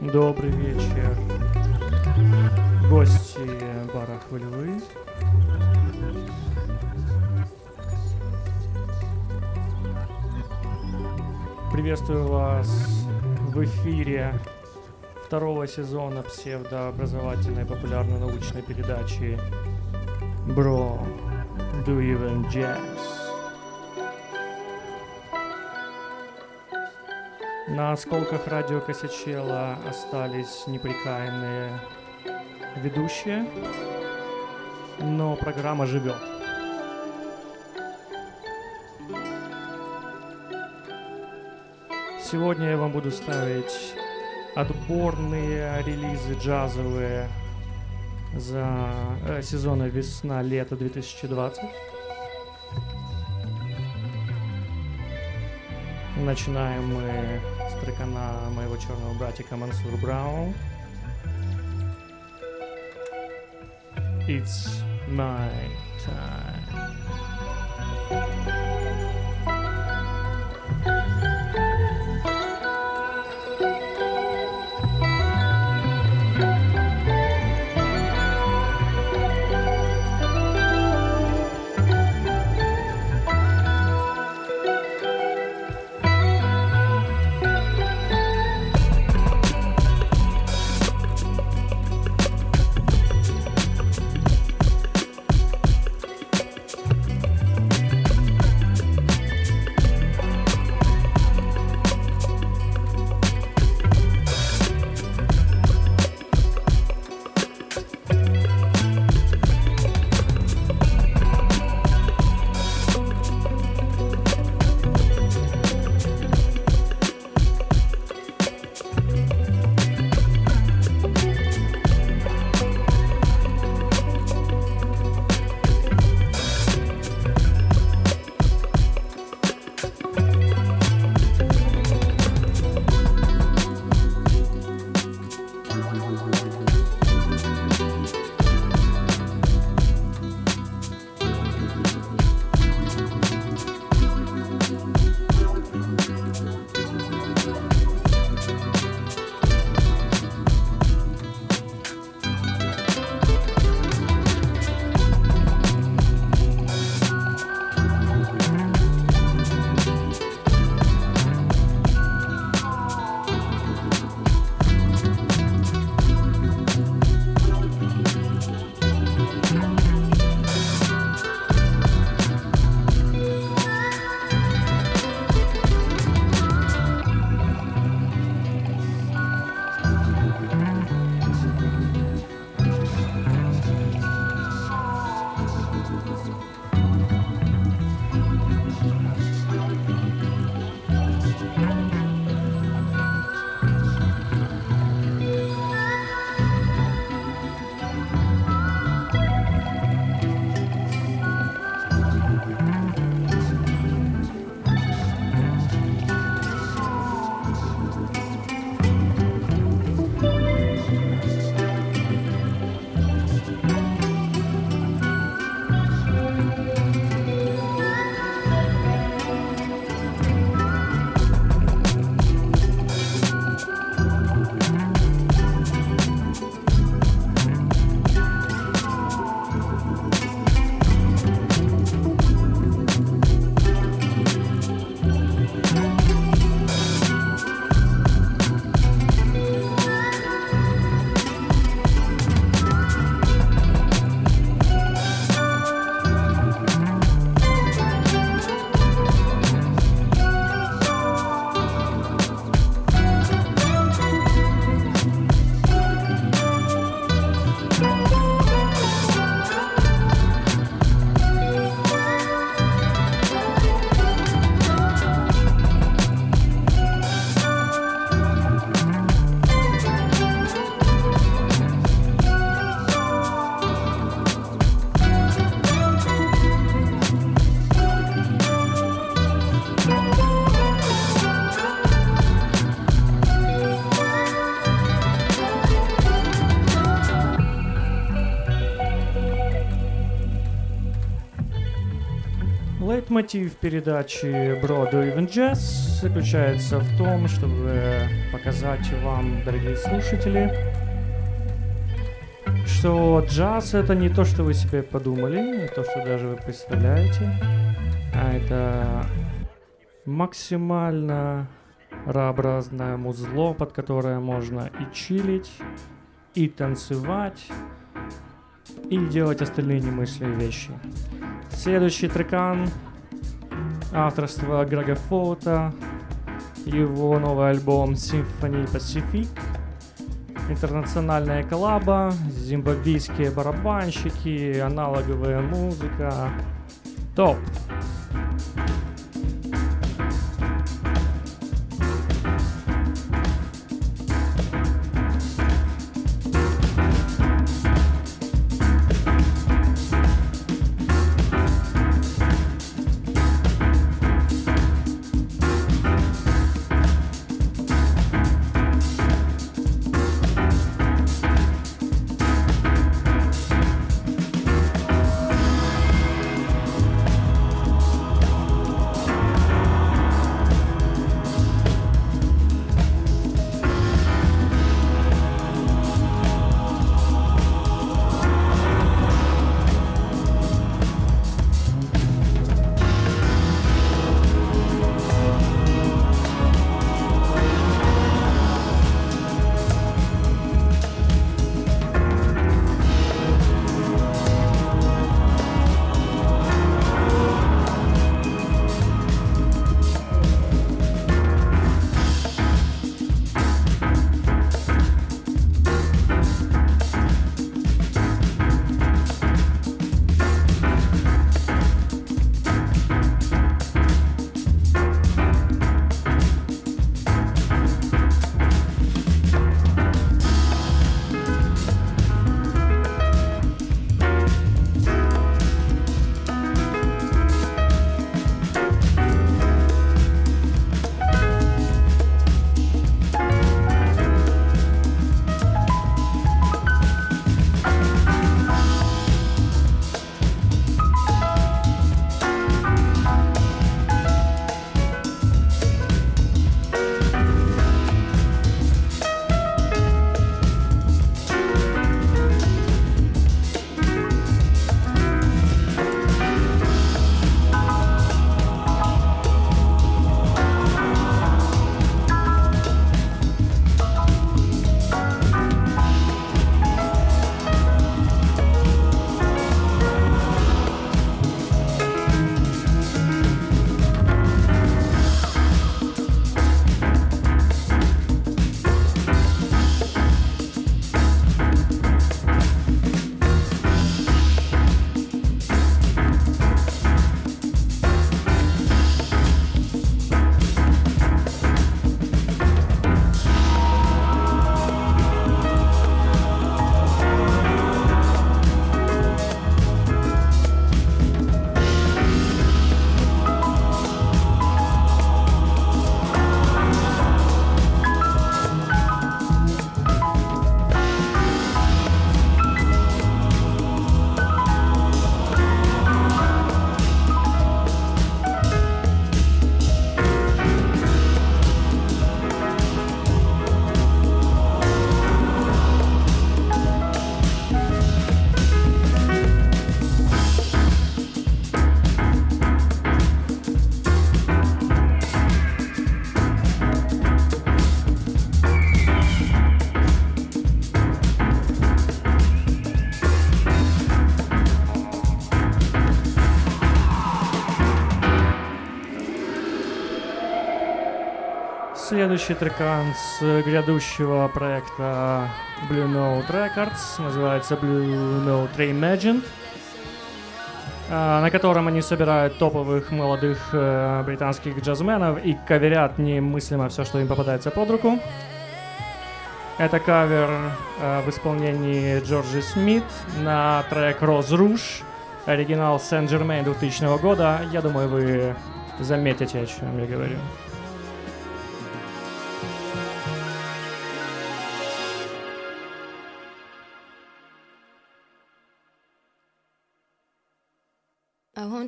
Добрый вечер, гости бара Хвылевы. Приветствую вас в эфире второго сезона псевдообразовательной популярно-научной передачи Bro, Do You Even Jazz? На осколках радио Косячела остались неприкаянные ведущие, но программа живет. Сегодня я вам буду ставить отборные релизы джазовые за э, сезона весна-лето 2020. Начинаем мы с трекана моего черного братика Мансур Браун. It's my time. Лейтмотив передачи Broadway Even Jazz заключается в том, чтобы показать вам, дорогие слушатели, что джаз это не то, что вы себе подумали, не то, что даже вы представляете, а это максимально Р-образное музло, под которое можно и чилить, и танцевать, и делать остальные немыслимые вещи. Следующий трекан авторства Грега Фоута, его новый альбом Symphony Pacific, интернациональная коллаба, зимбабвийские барабанщики, аналоговая музыка. Топ! Следующий трекан с грядущего проекта Blue Note Records называется Blue Note Reimagined, а, на котором они собирают топовых молодых э, британских джазменов и каверят немыслимо все, что им попадается под руку. Это кавер э, в исполнении Джорджи Смит на трек Rose Rouge, оригинал Сен-Жермейн 2000 года. Я думаю, вы заметите, о чем я говорю.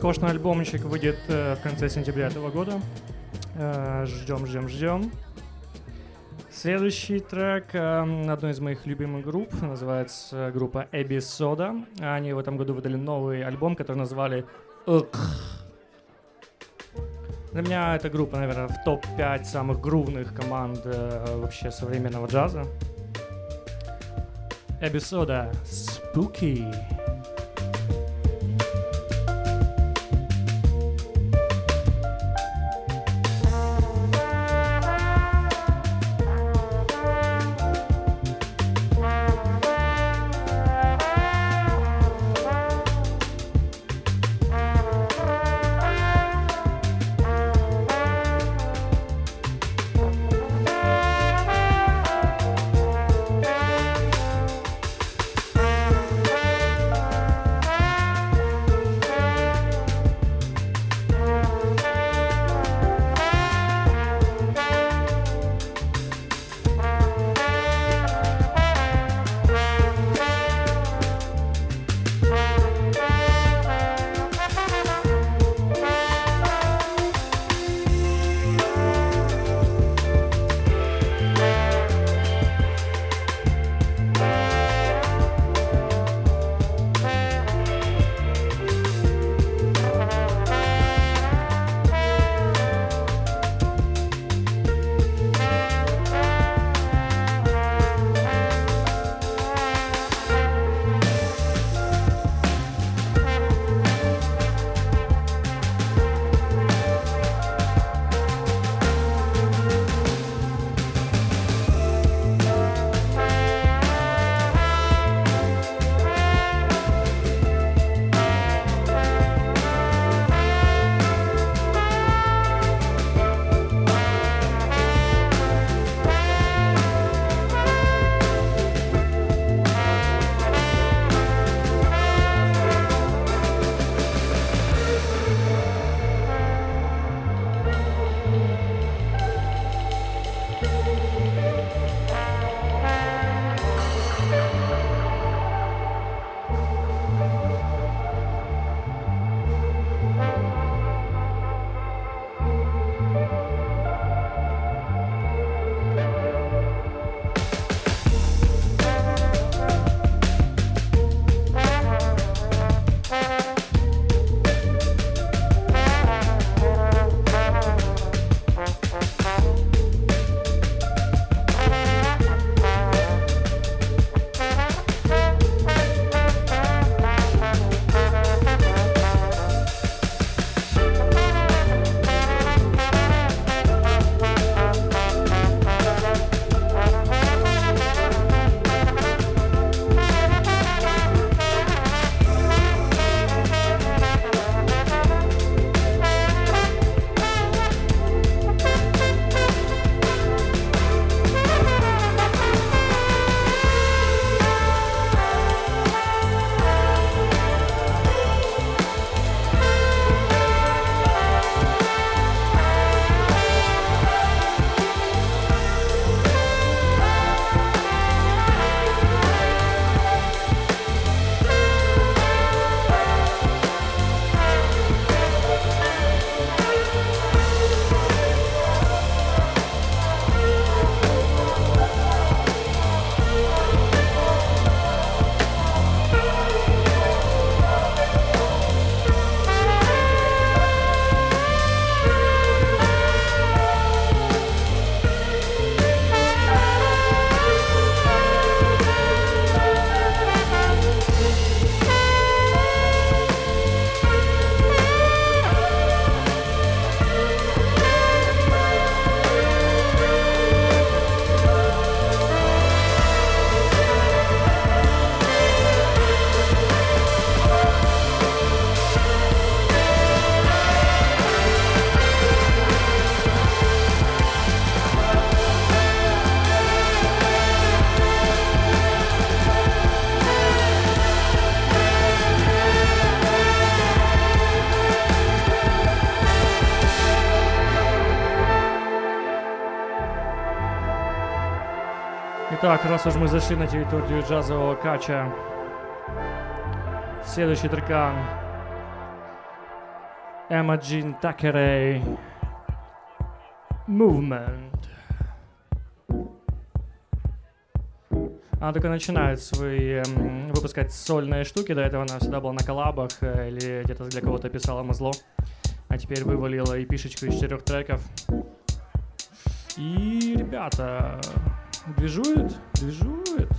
Роскошный альбомчик выйдет э, в конце сентября этого года. Э, ждем, ждем, ждем. Следующий трек э, одной из моих любимых групп называется группа Эбби Сода. Они в этом году выдали новый альбом, который назвали «Ок». Для меня эта группа, наверное, в топ-5 самых грувных команд вообще современного джаза. Эбби Сода «Spooky». Итак, раз уж мы зашли на территорию джазового кача, следующий трекан Emma Jean Thackeray Movement. Она только начинает свои эм, выпускать сольные штуки. До этого она всегда была на коллабах э, или где-то для кого-то писала мазло. А теперь вывалила и пишечку из четырех треков. И, ребята, движует, движует.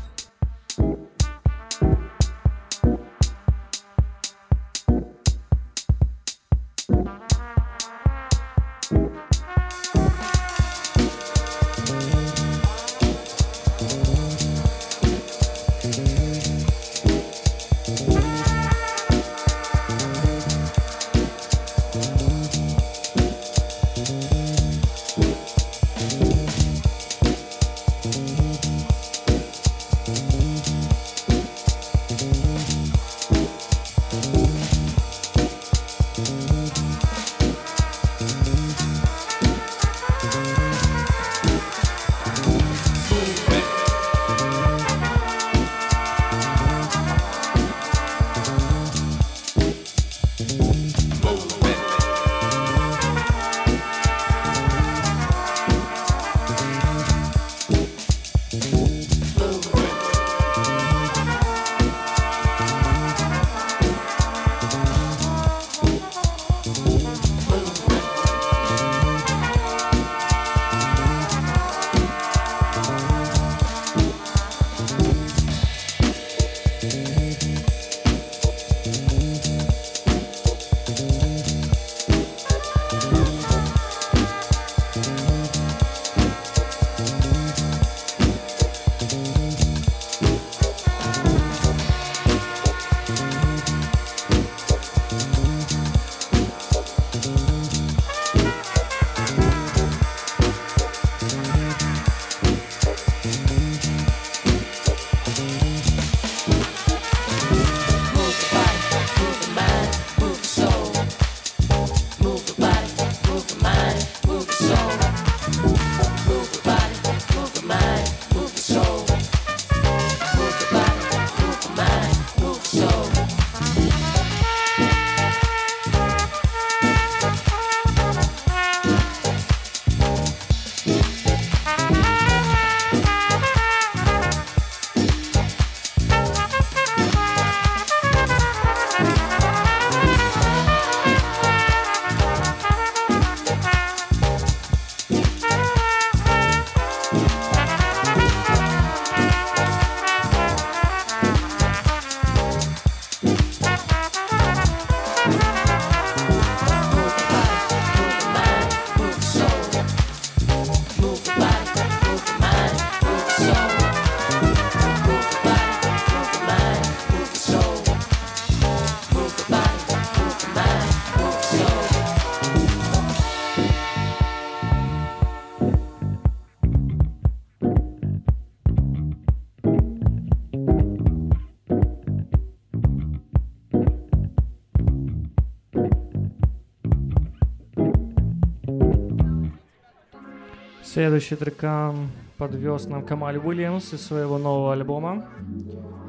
Следующий трекан подвез нам Камаль Уильямс из своего нового альбома.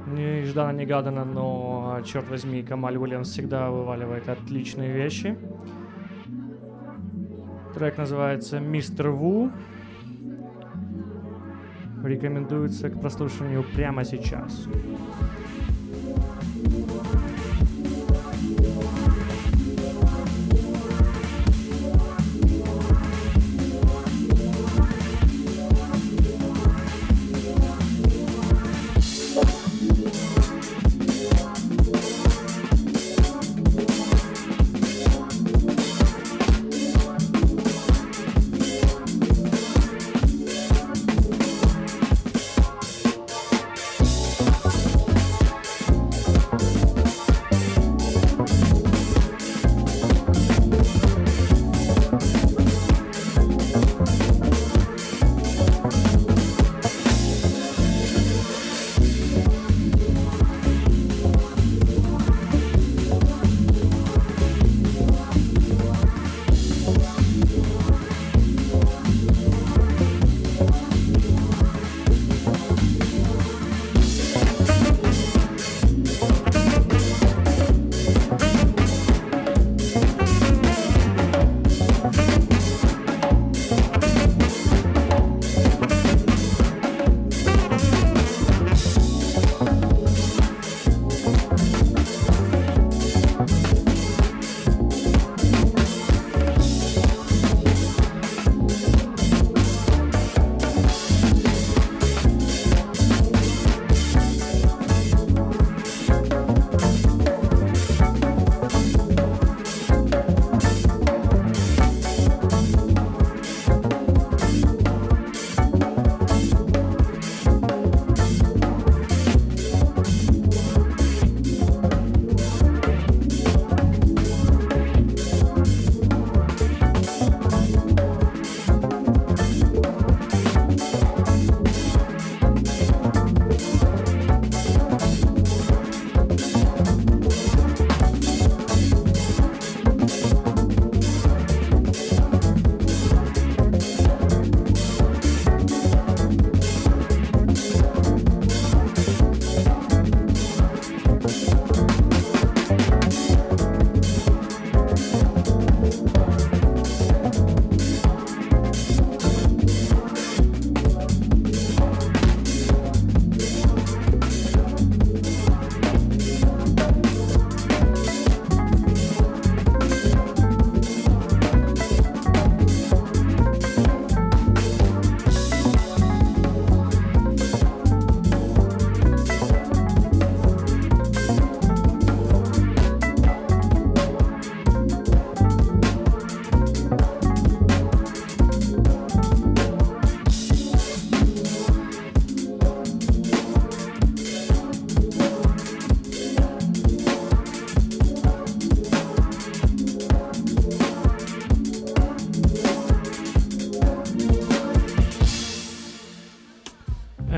Нежданно-негаданно, но, черт возьми, Камаль Уильямс всегда вываливает отличные вещи. Трек называется «Мистер Ву». Рекомендуется к прослушиванию прямо сейчас. Move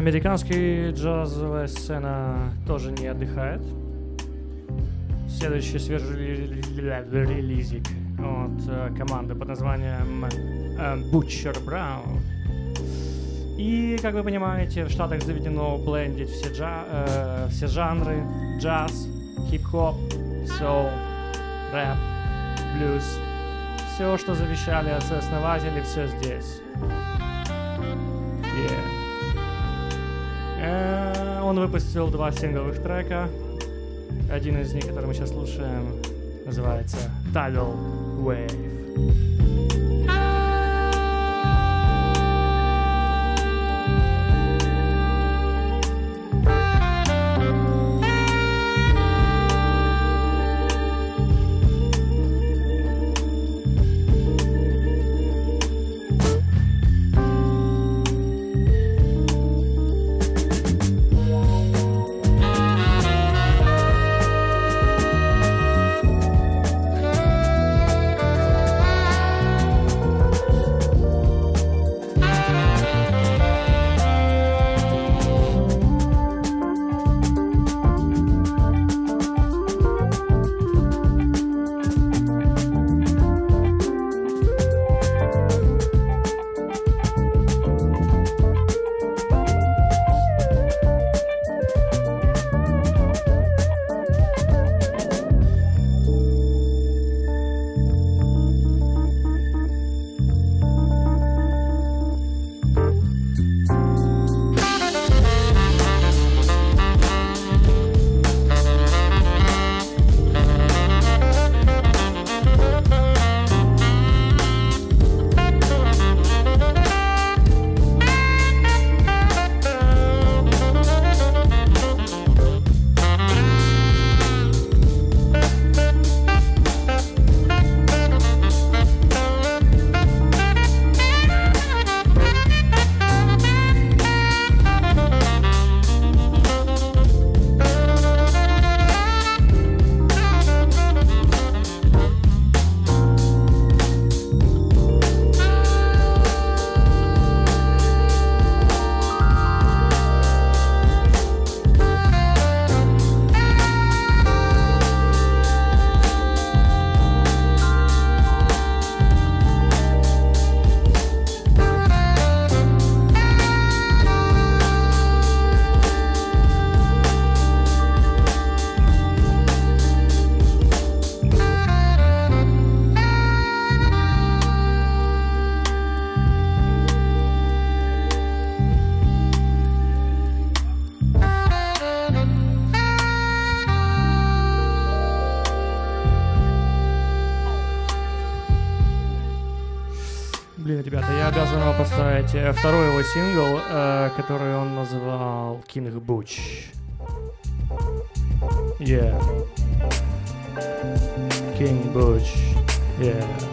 американская джазовая сцена тоже не отдыхает. Следующий свежий релизик от э, команды под названием э, Butcher Brown. И, как вы понимаете, в Штатах заведено блендить все, джа- э, все жанры. Джаз, хип-хоп, соул, рэп, блюз. Все, что завещали отцы-основатели, все здесь. Выпустил два сингловых трека. Один из них, который мы сейчас слушаем, называется Tidal Wave. Второй его сингл, э, который он назвал King Butch. Yeah. King Butch. Yeah.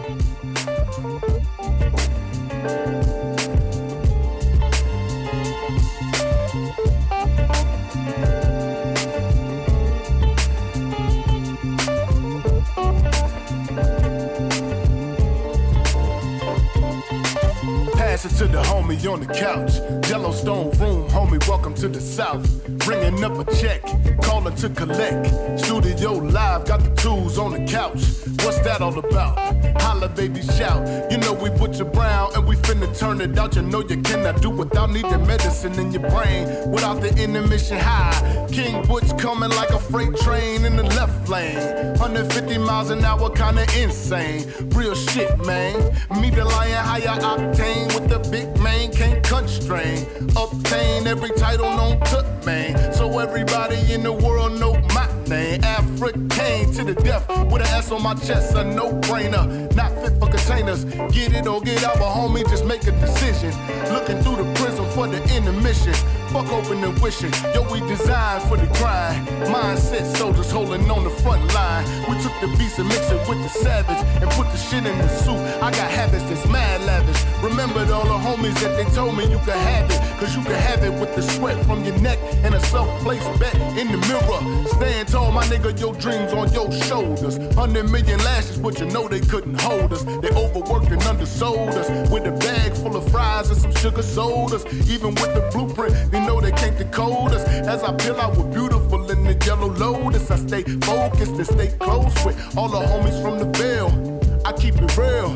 Studio live, got the tools on the couch. What's that all about? Holla, baby, shout. You know we Butcher Brown and we finna turn it out. You know you cannot do without needing medicine in your brain. Without the intermission high. King Butch coming like a freight train in the left lane. 150 miles an hour, kinda insane. Real shit, man. Me the lion, higher octane with the big man, can't constrain. Obtain every title known to man. So everybody in the world know my name. African to the death with an S on my chest, a no-brainer. Not fit for containers. Get it or get out, but homie, just make a decision. Looking through the prism for the intermission. Fuck open and wishing. Yo, we designed for the grind. Mindset soldiers holding on the front line. We took the beast and mixed it with the savage and put the shit in the soup. I got habits that's mad lavish. Remembered all the homies that they told me you could have it. Cause you could have it with the sweat from your neck and a self-placed bet in the mirror. Stand tall, my nigga, your dreams on your shoulders. Hundred million lashes, but you know they couldn't hold us. They overworked and undersold us with a bag full of fries and some sugar sodas. Even with the blueprint, they know they can't decode us. As I peel out with beautiful in the yellow lotus, I stay focused and stay close with all the homies from the Ville. I keep it real,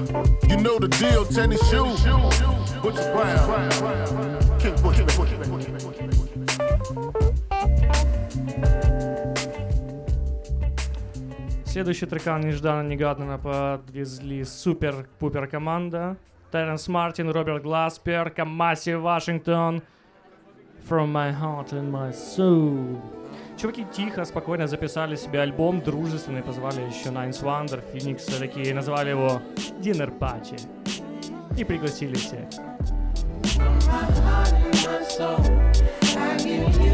you know the deal. Tennis shoes, Butcher Brown, Butcher. Следующий трекан нежданно-негаданно подвезли супер-пупер команда. Терренс Мартин, Роберт Гласпер, Камаси Вашингтон. From my heart and my soul. Чуваки тихо, спокойно записали себе альбом дружественный, позвали еще Nines Wonder, Phoenix, такие, назвали его Dinner Party. И пригласили всех. Продолжаем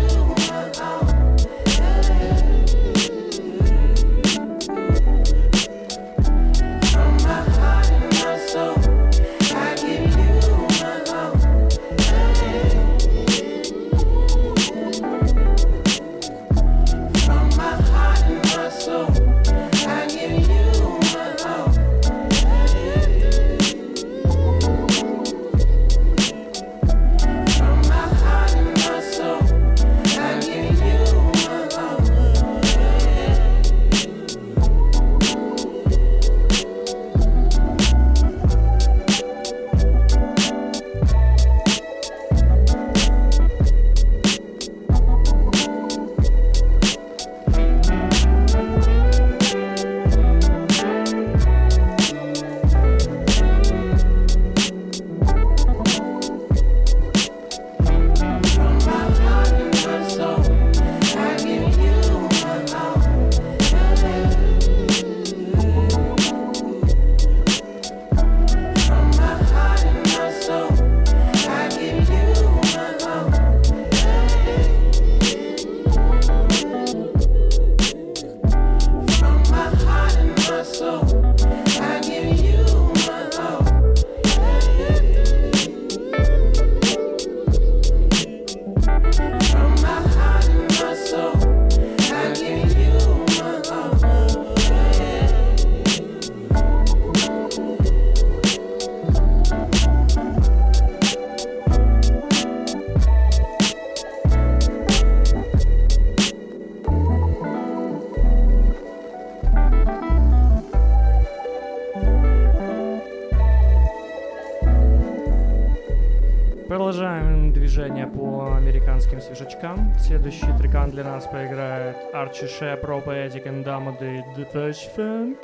свежачкам. Следующий трекан для нас поиграет Арчи Шеп, Ро Поэтик и Дамоды Depeche Funk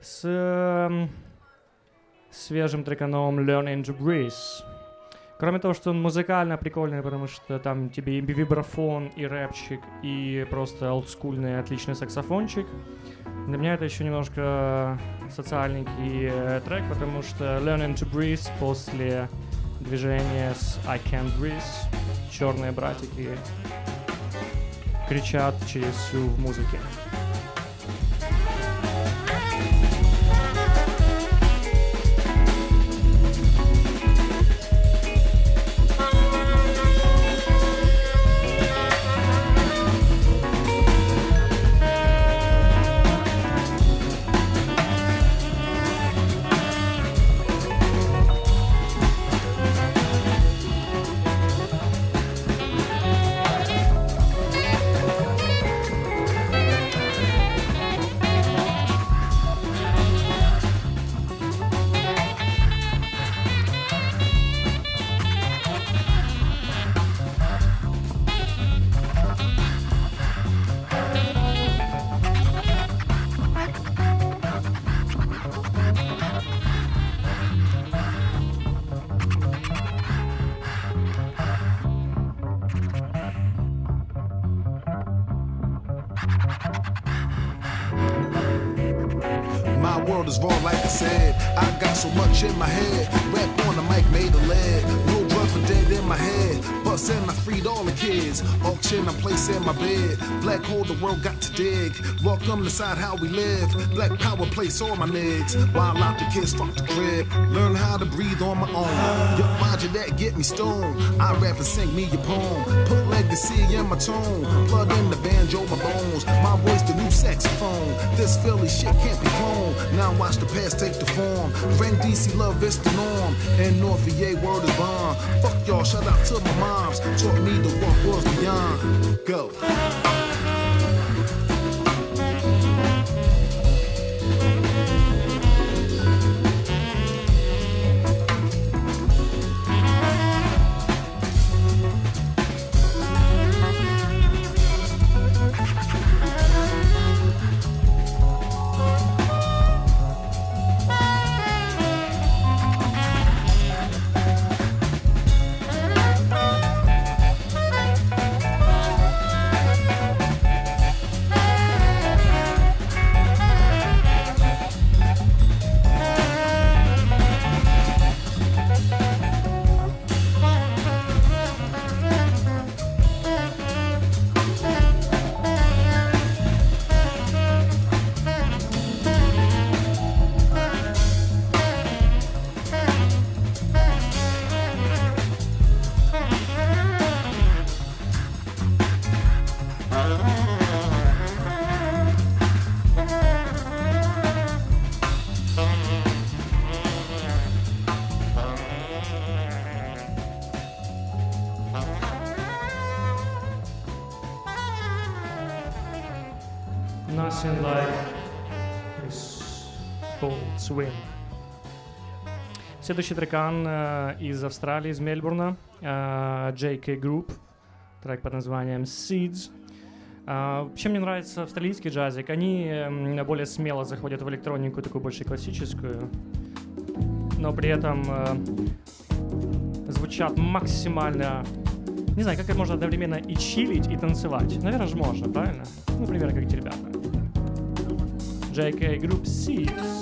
с эм, свежим треканом Learning to Breathe. Кроме того, что он музыкально прикольный, потому что там тебе и вибрафон, и рэпчик, и просто олдскульный отличный саксофончик. Для меня это еще немножко социальненький э, трек, потому что Learning to Breathe после движения с I Can't Breathe черные братики кричат через всю в музыке. Head. Bustin', I freed all the kids. Auction, I'm placing my bed. Black hole, the world got dig. Welcome decide how we live. Black power place all my niggas. While out the kids fuck the crib. Learn how to breathe on my own. Yo, Roger that, get me stoned. I rap and sing me a poem. Put legacy in my tone. Plug in the banjo, my bones. My voice, the new saxophone. This Philly shit can't be cloned. Now watch the past take the form. Frank DC love is the norm. And North VA word is bomb. Fuck y'all, shout out to my moms. Taught me the what was beyond. Go. Следующий трекан э, из Австралии, из Мельбурна, э, JK Group, трек под названием Seeds. А, чем мне нравится австралийский джазик? Они м, более смело заходят в электронику, такую больше классическую, но при этом э, звучат максимально... Не знаю, как это можно одновременно и чилить, и танцевать. Наверное же можно, правильно? Ну, примерно как эти ребята. JK Group Seeds.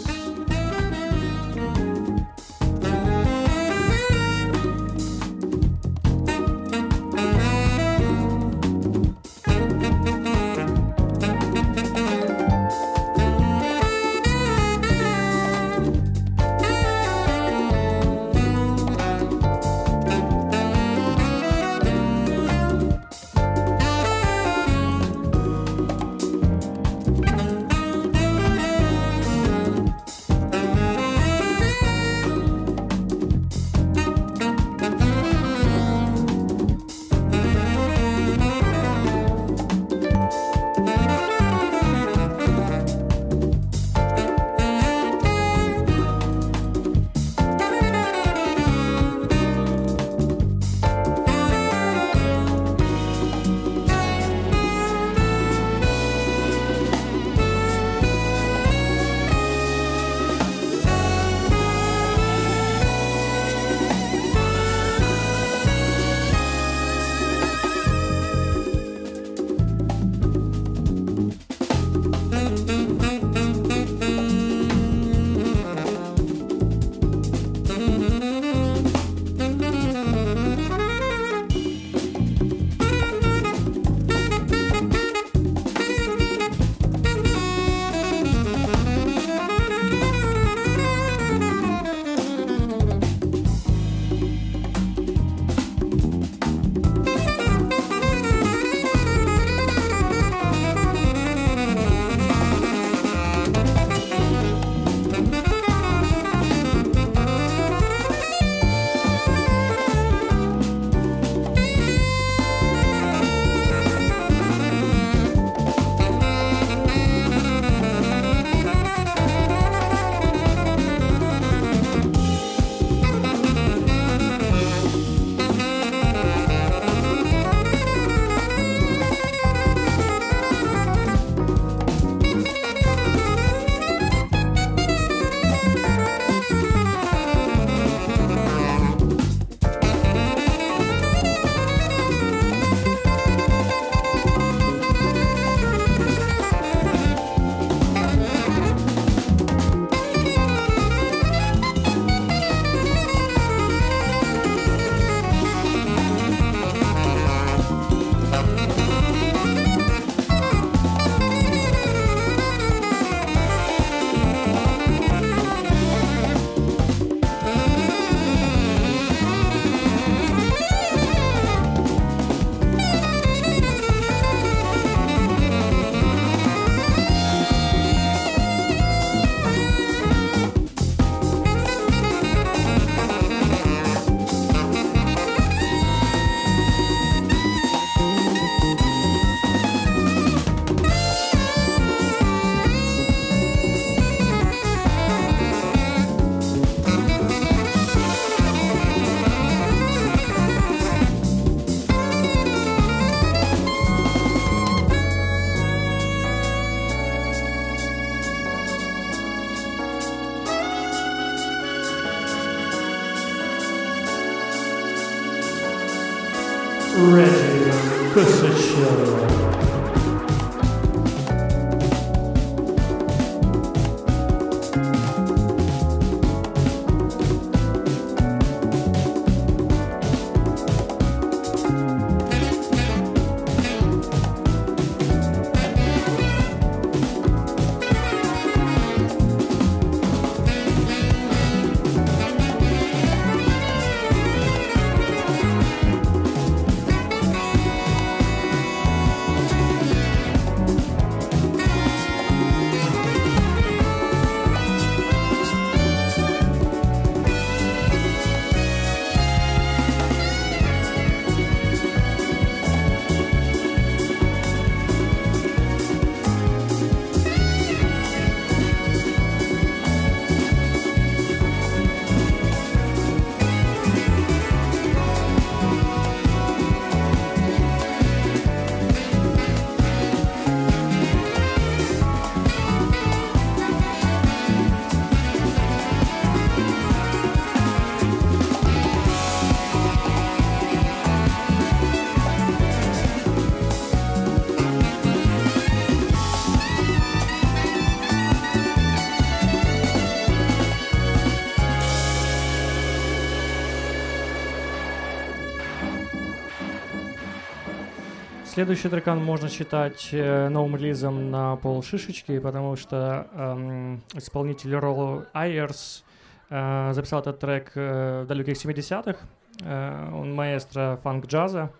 Следующий трекан можно считать э, новым релизом на пол шишечки, потому что эм, исполнитель Ролл Айерс э, записал этот трек э, в далеких 70-х. Э, он маэстро фанк-джаза.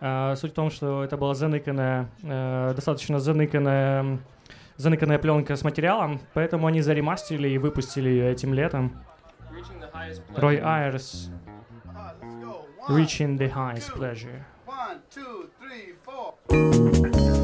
Э, суть в том, что это была заныканная, э, достаточно заныканная, заныканная пленка с материалом, поэтому они заремастерили и выпустили ее этим летом. Рой Айерс, Reaching the Highest Pleasure. one, two, Thank you.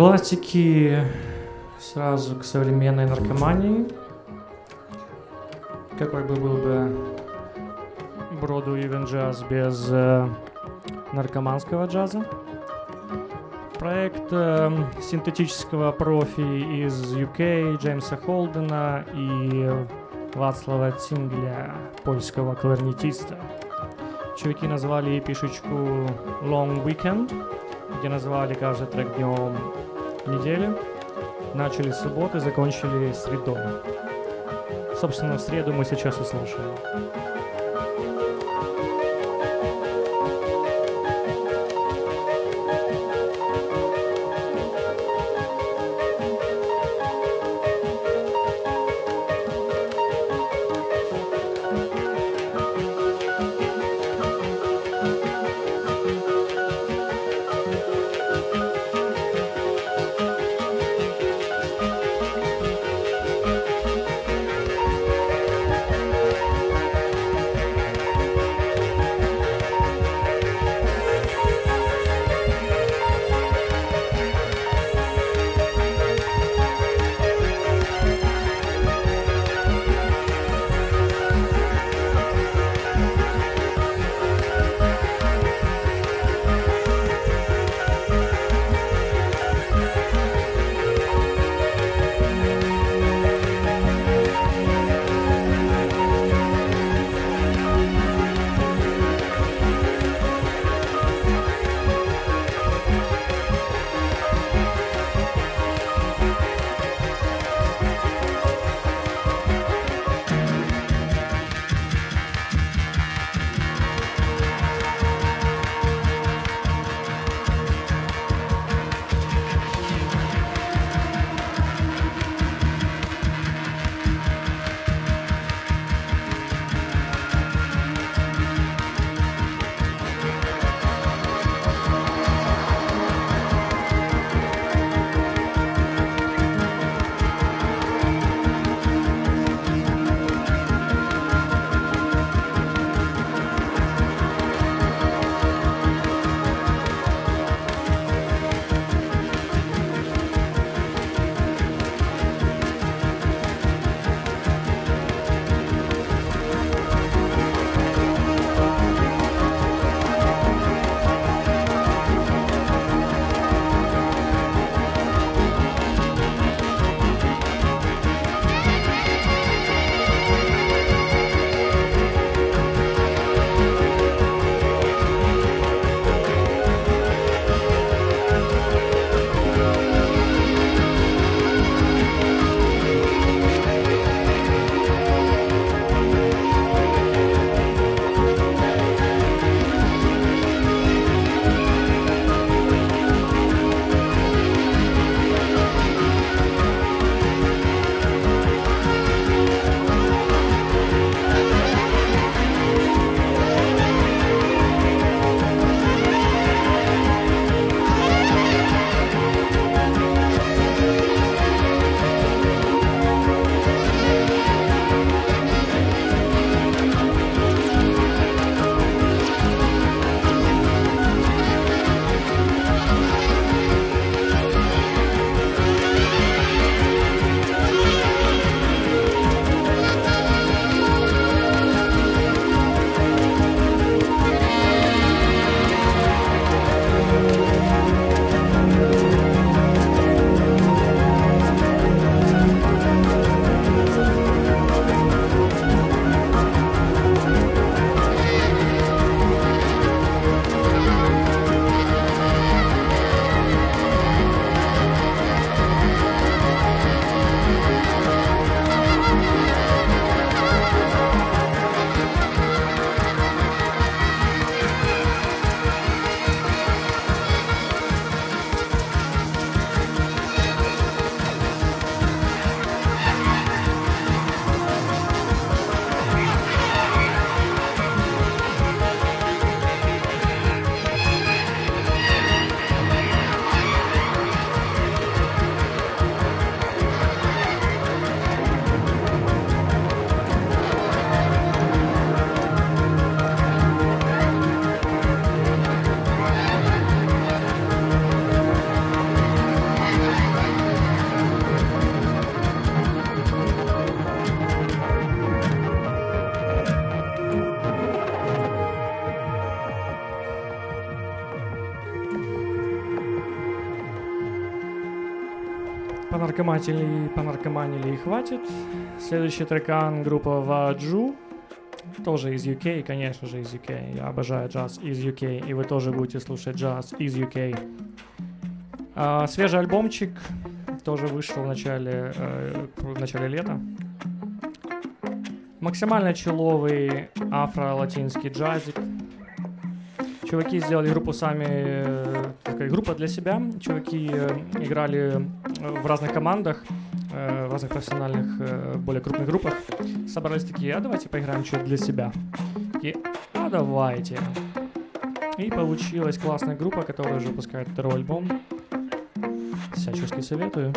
Классики сразу к современной наркомании. Какой бы был бы Броду Ивен джаз без э, наркоманского джаза? Проект э, синтетического профи из UK Джеймса Холдена и Вацлава Цингля, польского кларнетиста. Чуваки назвали пишечку Long Weekend, где назвали каждый трек днем недели. Начали с субботы, закончили средой. Собственно, в среду мы сейчас и слушаем. Понаркоматили, понаркоманили и хватит. Следующий трекан группа Ваджу. Тоже из UK, конечно же, из UK. Я обожаю джаз из UK, и вы тоже будете слушать джаз из UK. А, свежий альбомчик тоже вышел в начале, э, в начале лета. Максимально человый афро-латинский джазик. Чуваки сделали группу сами, э, такая группа для себя. Чуваки э, играли в разных командах, э, в разных профессиональных, э, более крупных группах. Собрались такие, а давайте поиграем что-то для себя. И, а давайте. И получилась классная группа, которая уже выпускает второй альбом. Всячески советую.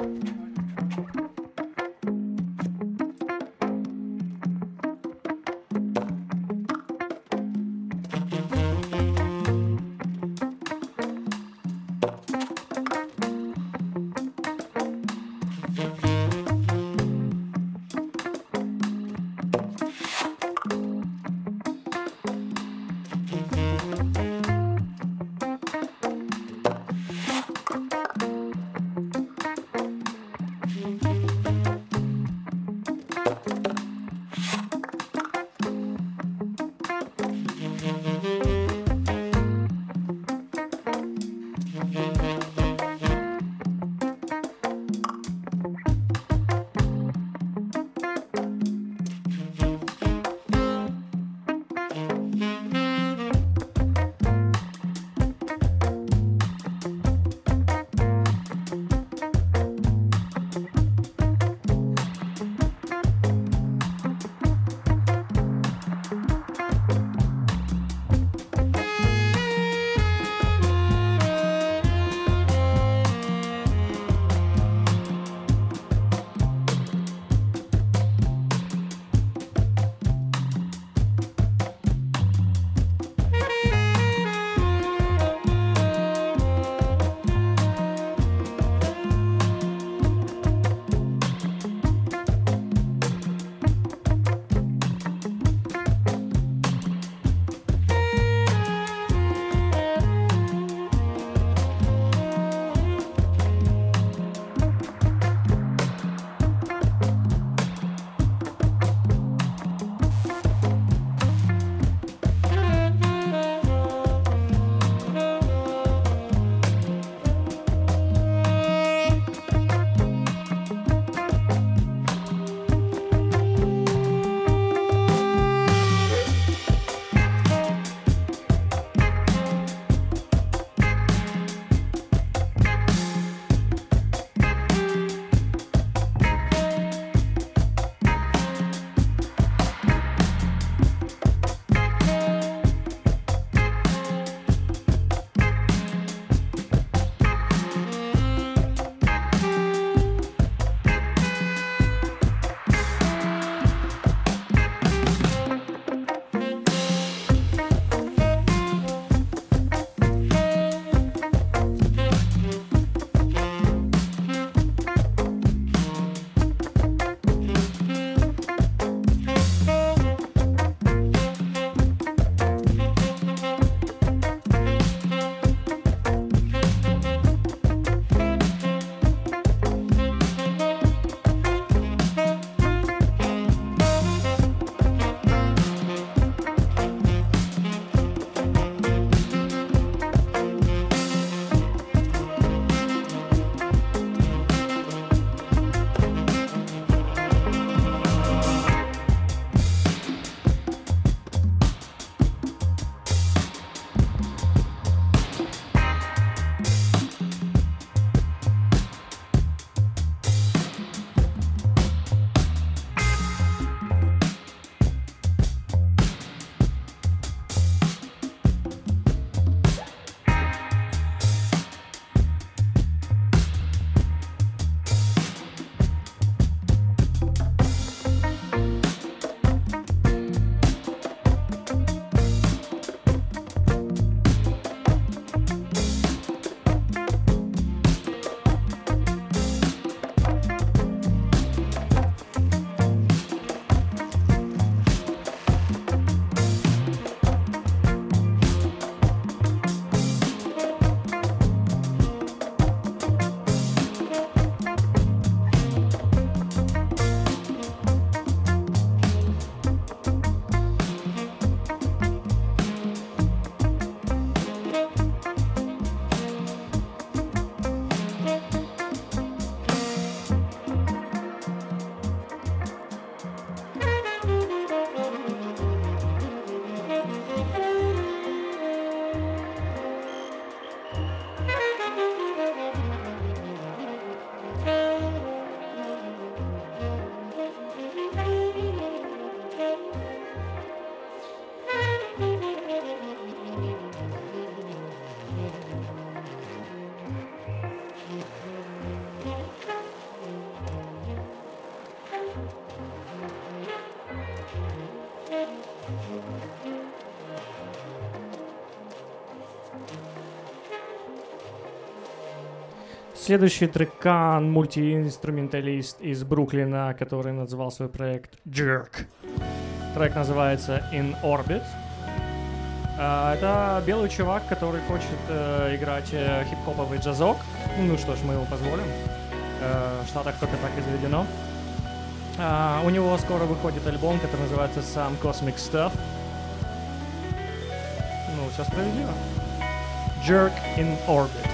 Следующий трекан, мультиинструменталист из Бруклина, который назвал свой проект Jerk. Трек называется In Orbit. А, Это белый чувак, который хочет э, играть э, хип-хоповый джазок. Ну что ж, мы его позволим. Э, в Штатах только так и заведено. А, у него скоро выходит альбом, который называется Some Cosmic Stuff. Ну, все справедливо. Jerk in Orbit.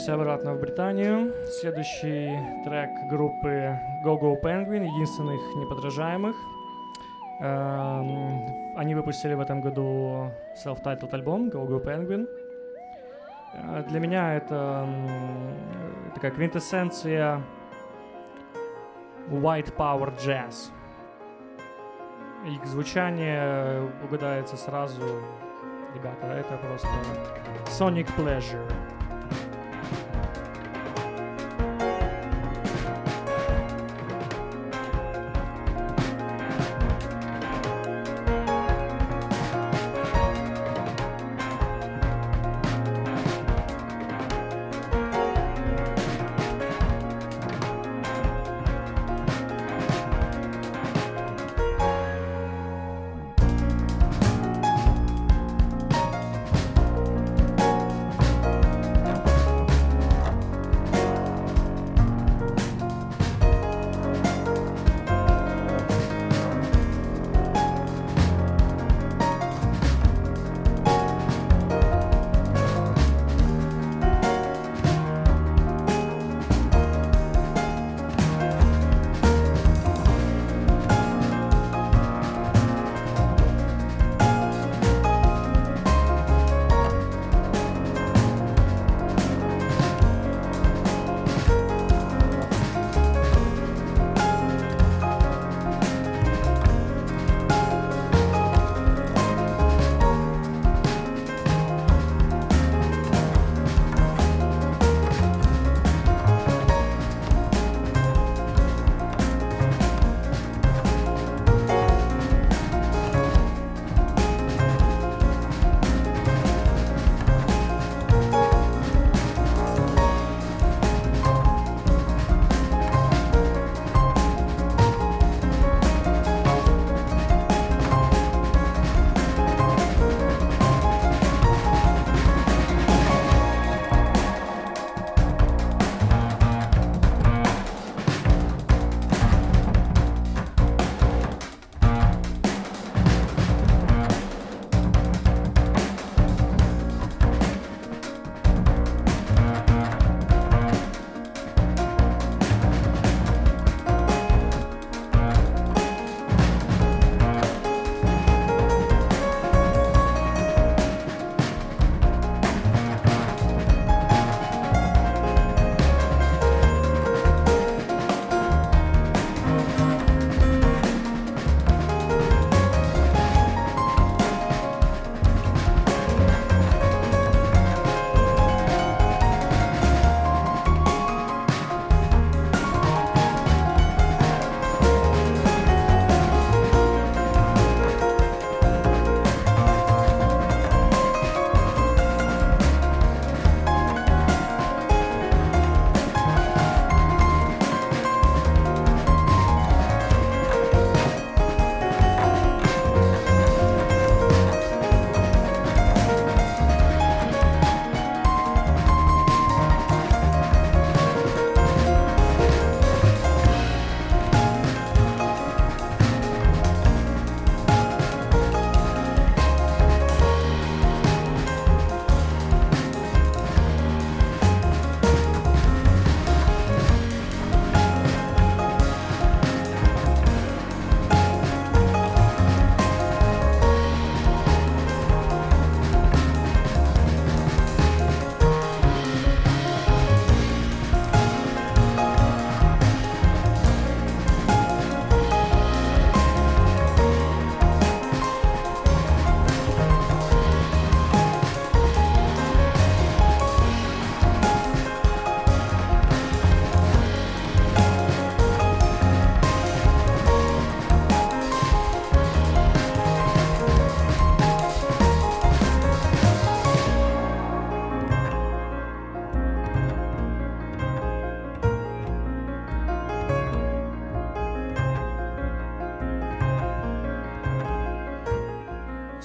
Возвращаемся обратно в Британию. Следующий трек группы Go Go Penguin, единственных неподражаемых. Эм, Они выпустили в этом году self-titled альбом Go Go Penguin. Э, Для меня это м, такая квинтэссенция white power jazz. Их звучание угадается сразу. Ребята, это просто Sonic Pleasure.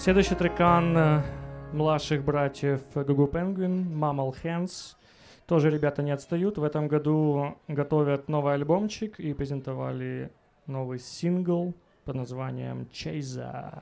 Следующий трекан э, младших братьев Гугу Penguin, Mammal Hands. Тоже ребята не отстают. В этом году готовят новый альбомчик и презентовали новый сингл под названием Chaser.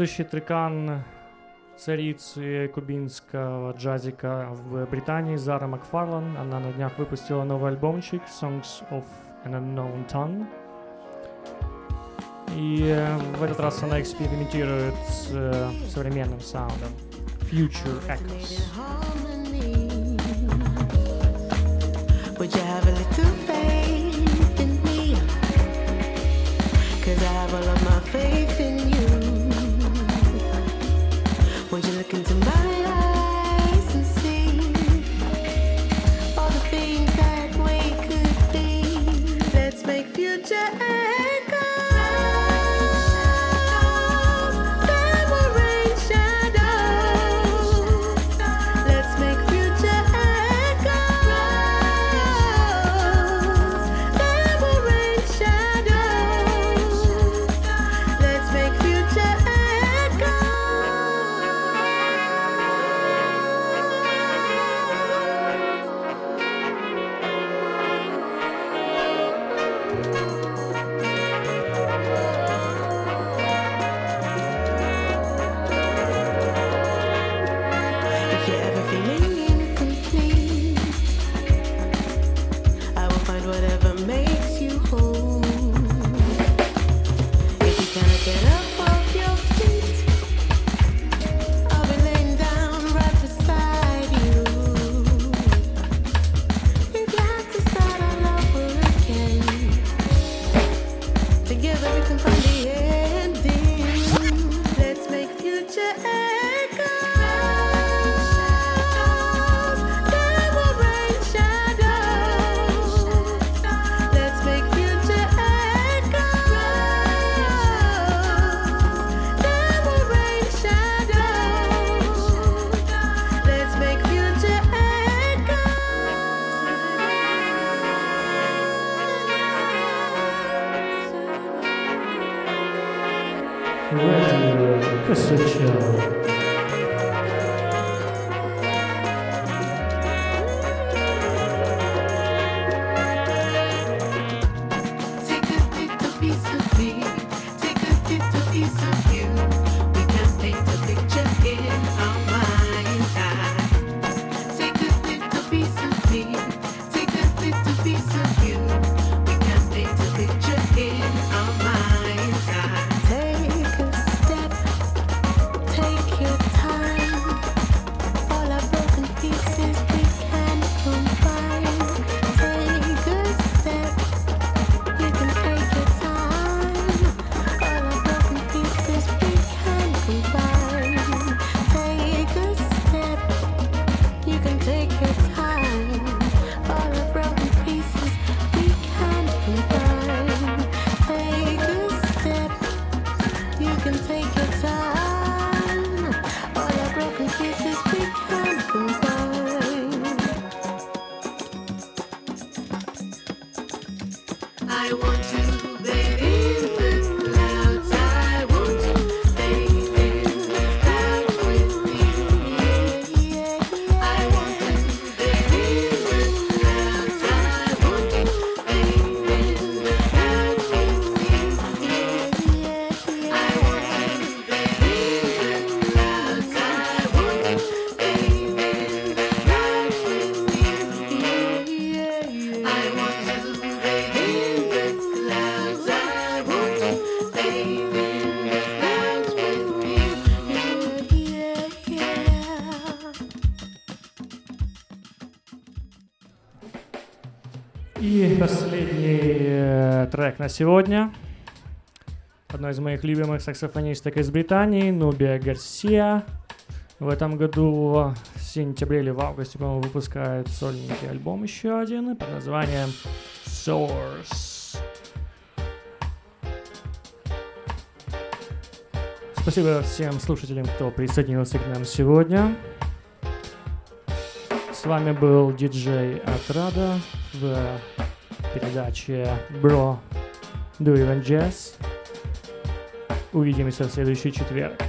Следующий трекан царицы кубинского джазика в Британии Зара Макфарлан. Она на днях выпустила новый альбомчик Songs of an Unknown Tongue. И э, в этот раз она экспериментирует с э, современным саундом. Future Echoes. Would you have a little faith in me? Cause I have all of my faith future Orchestra Show. трек на сегодня. Одной из моих любимых саксофонисток из Британии, Нубия Гарсия. В этом году в сентябре или в августе, по-моему, выпускает сольненький альбом еще один под названием Source. Спасибо всем слушателям, кто присоединился к нам сегодня. С вами был диджей Отрада в передаче Бро. Do Even Jazz. Увидимся в следующий четверг.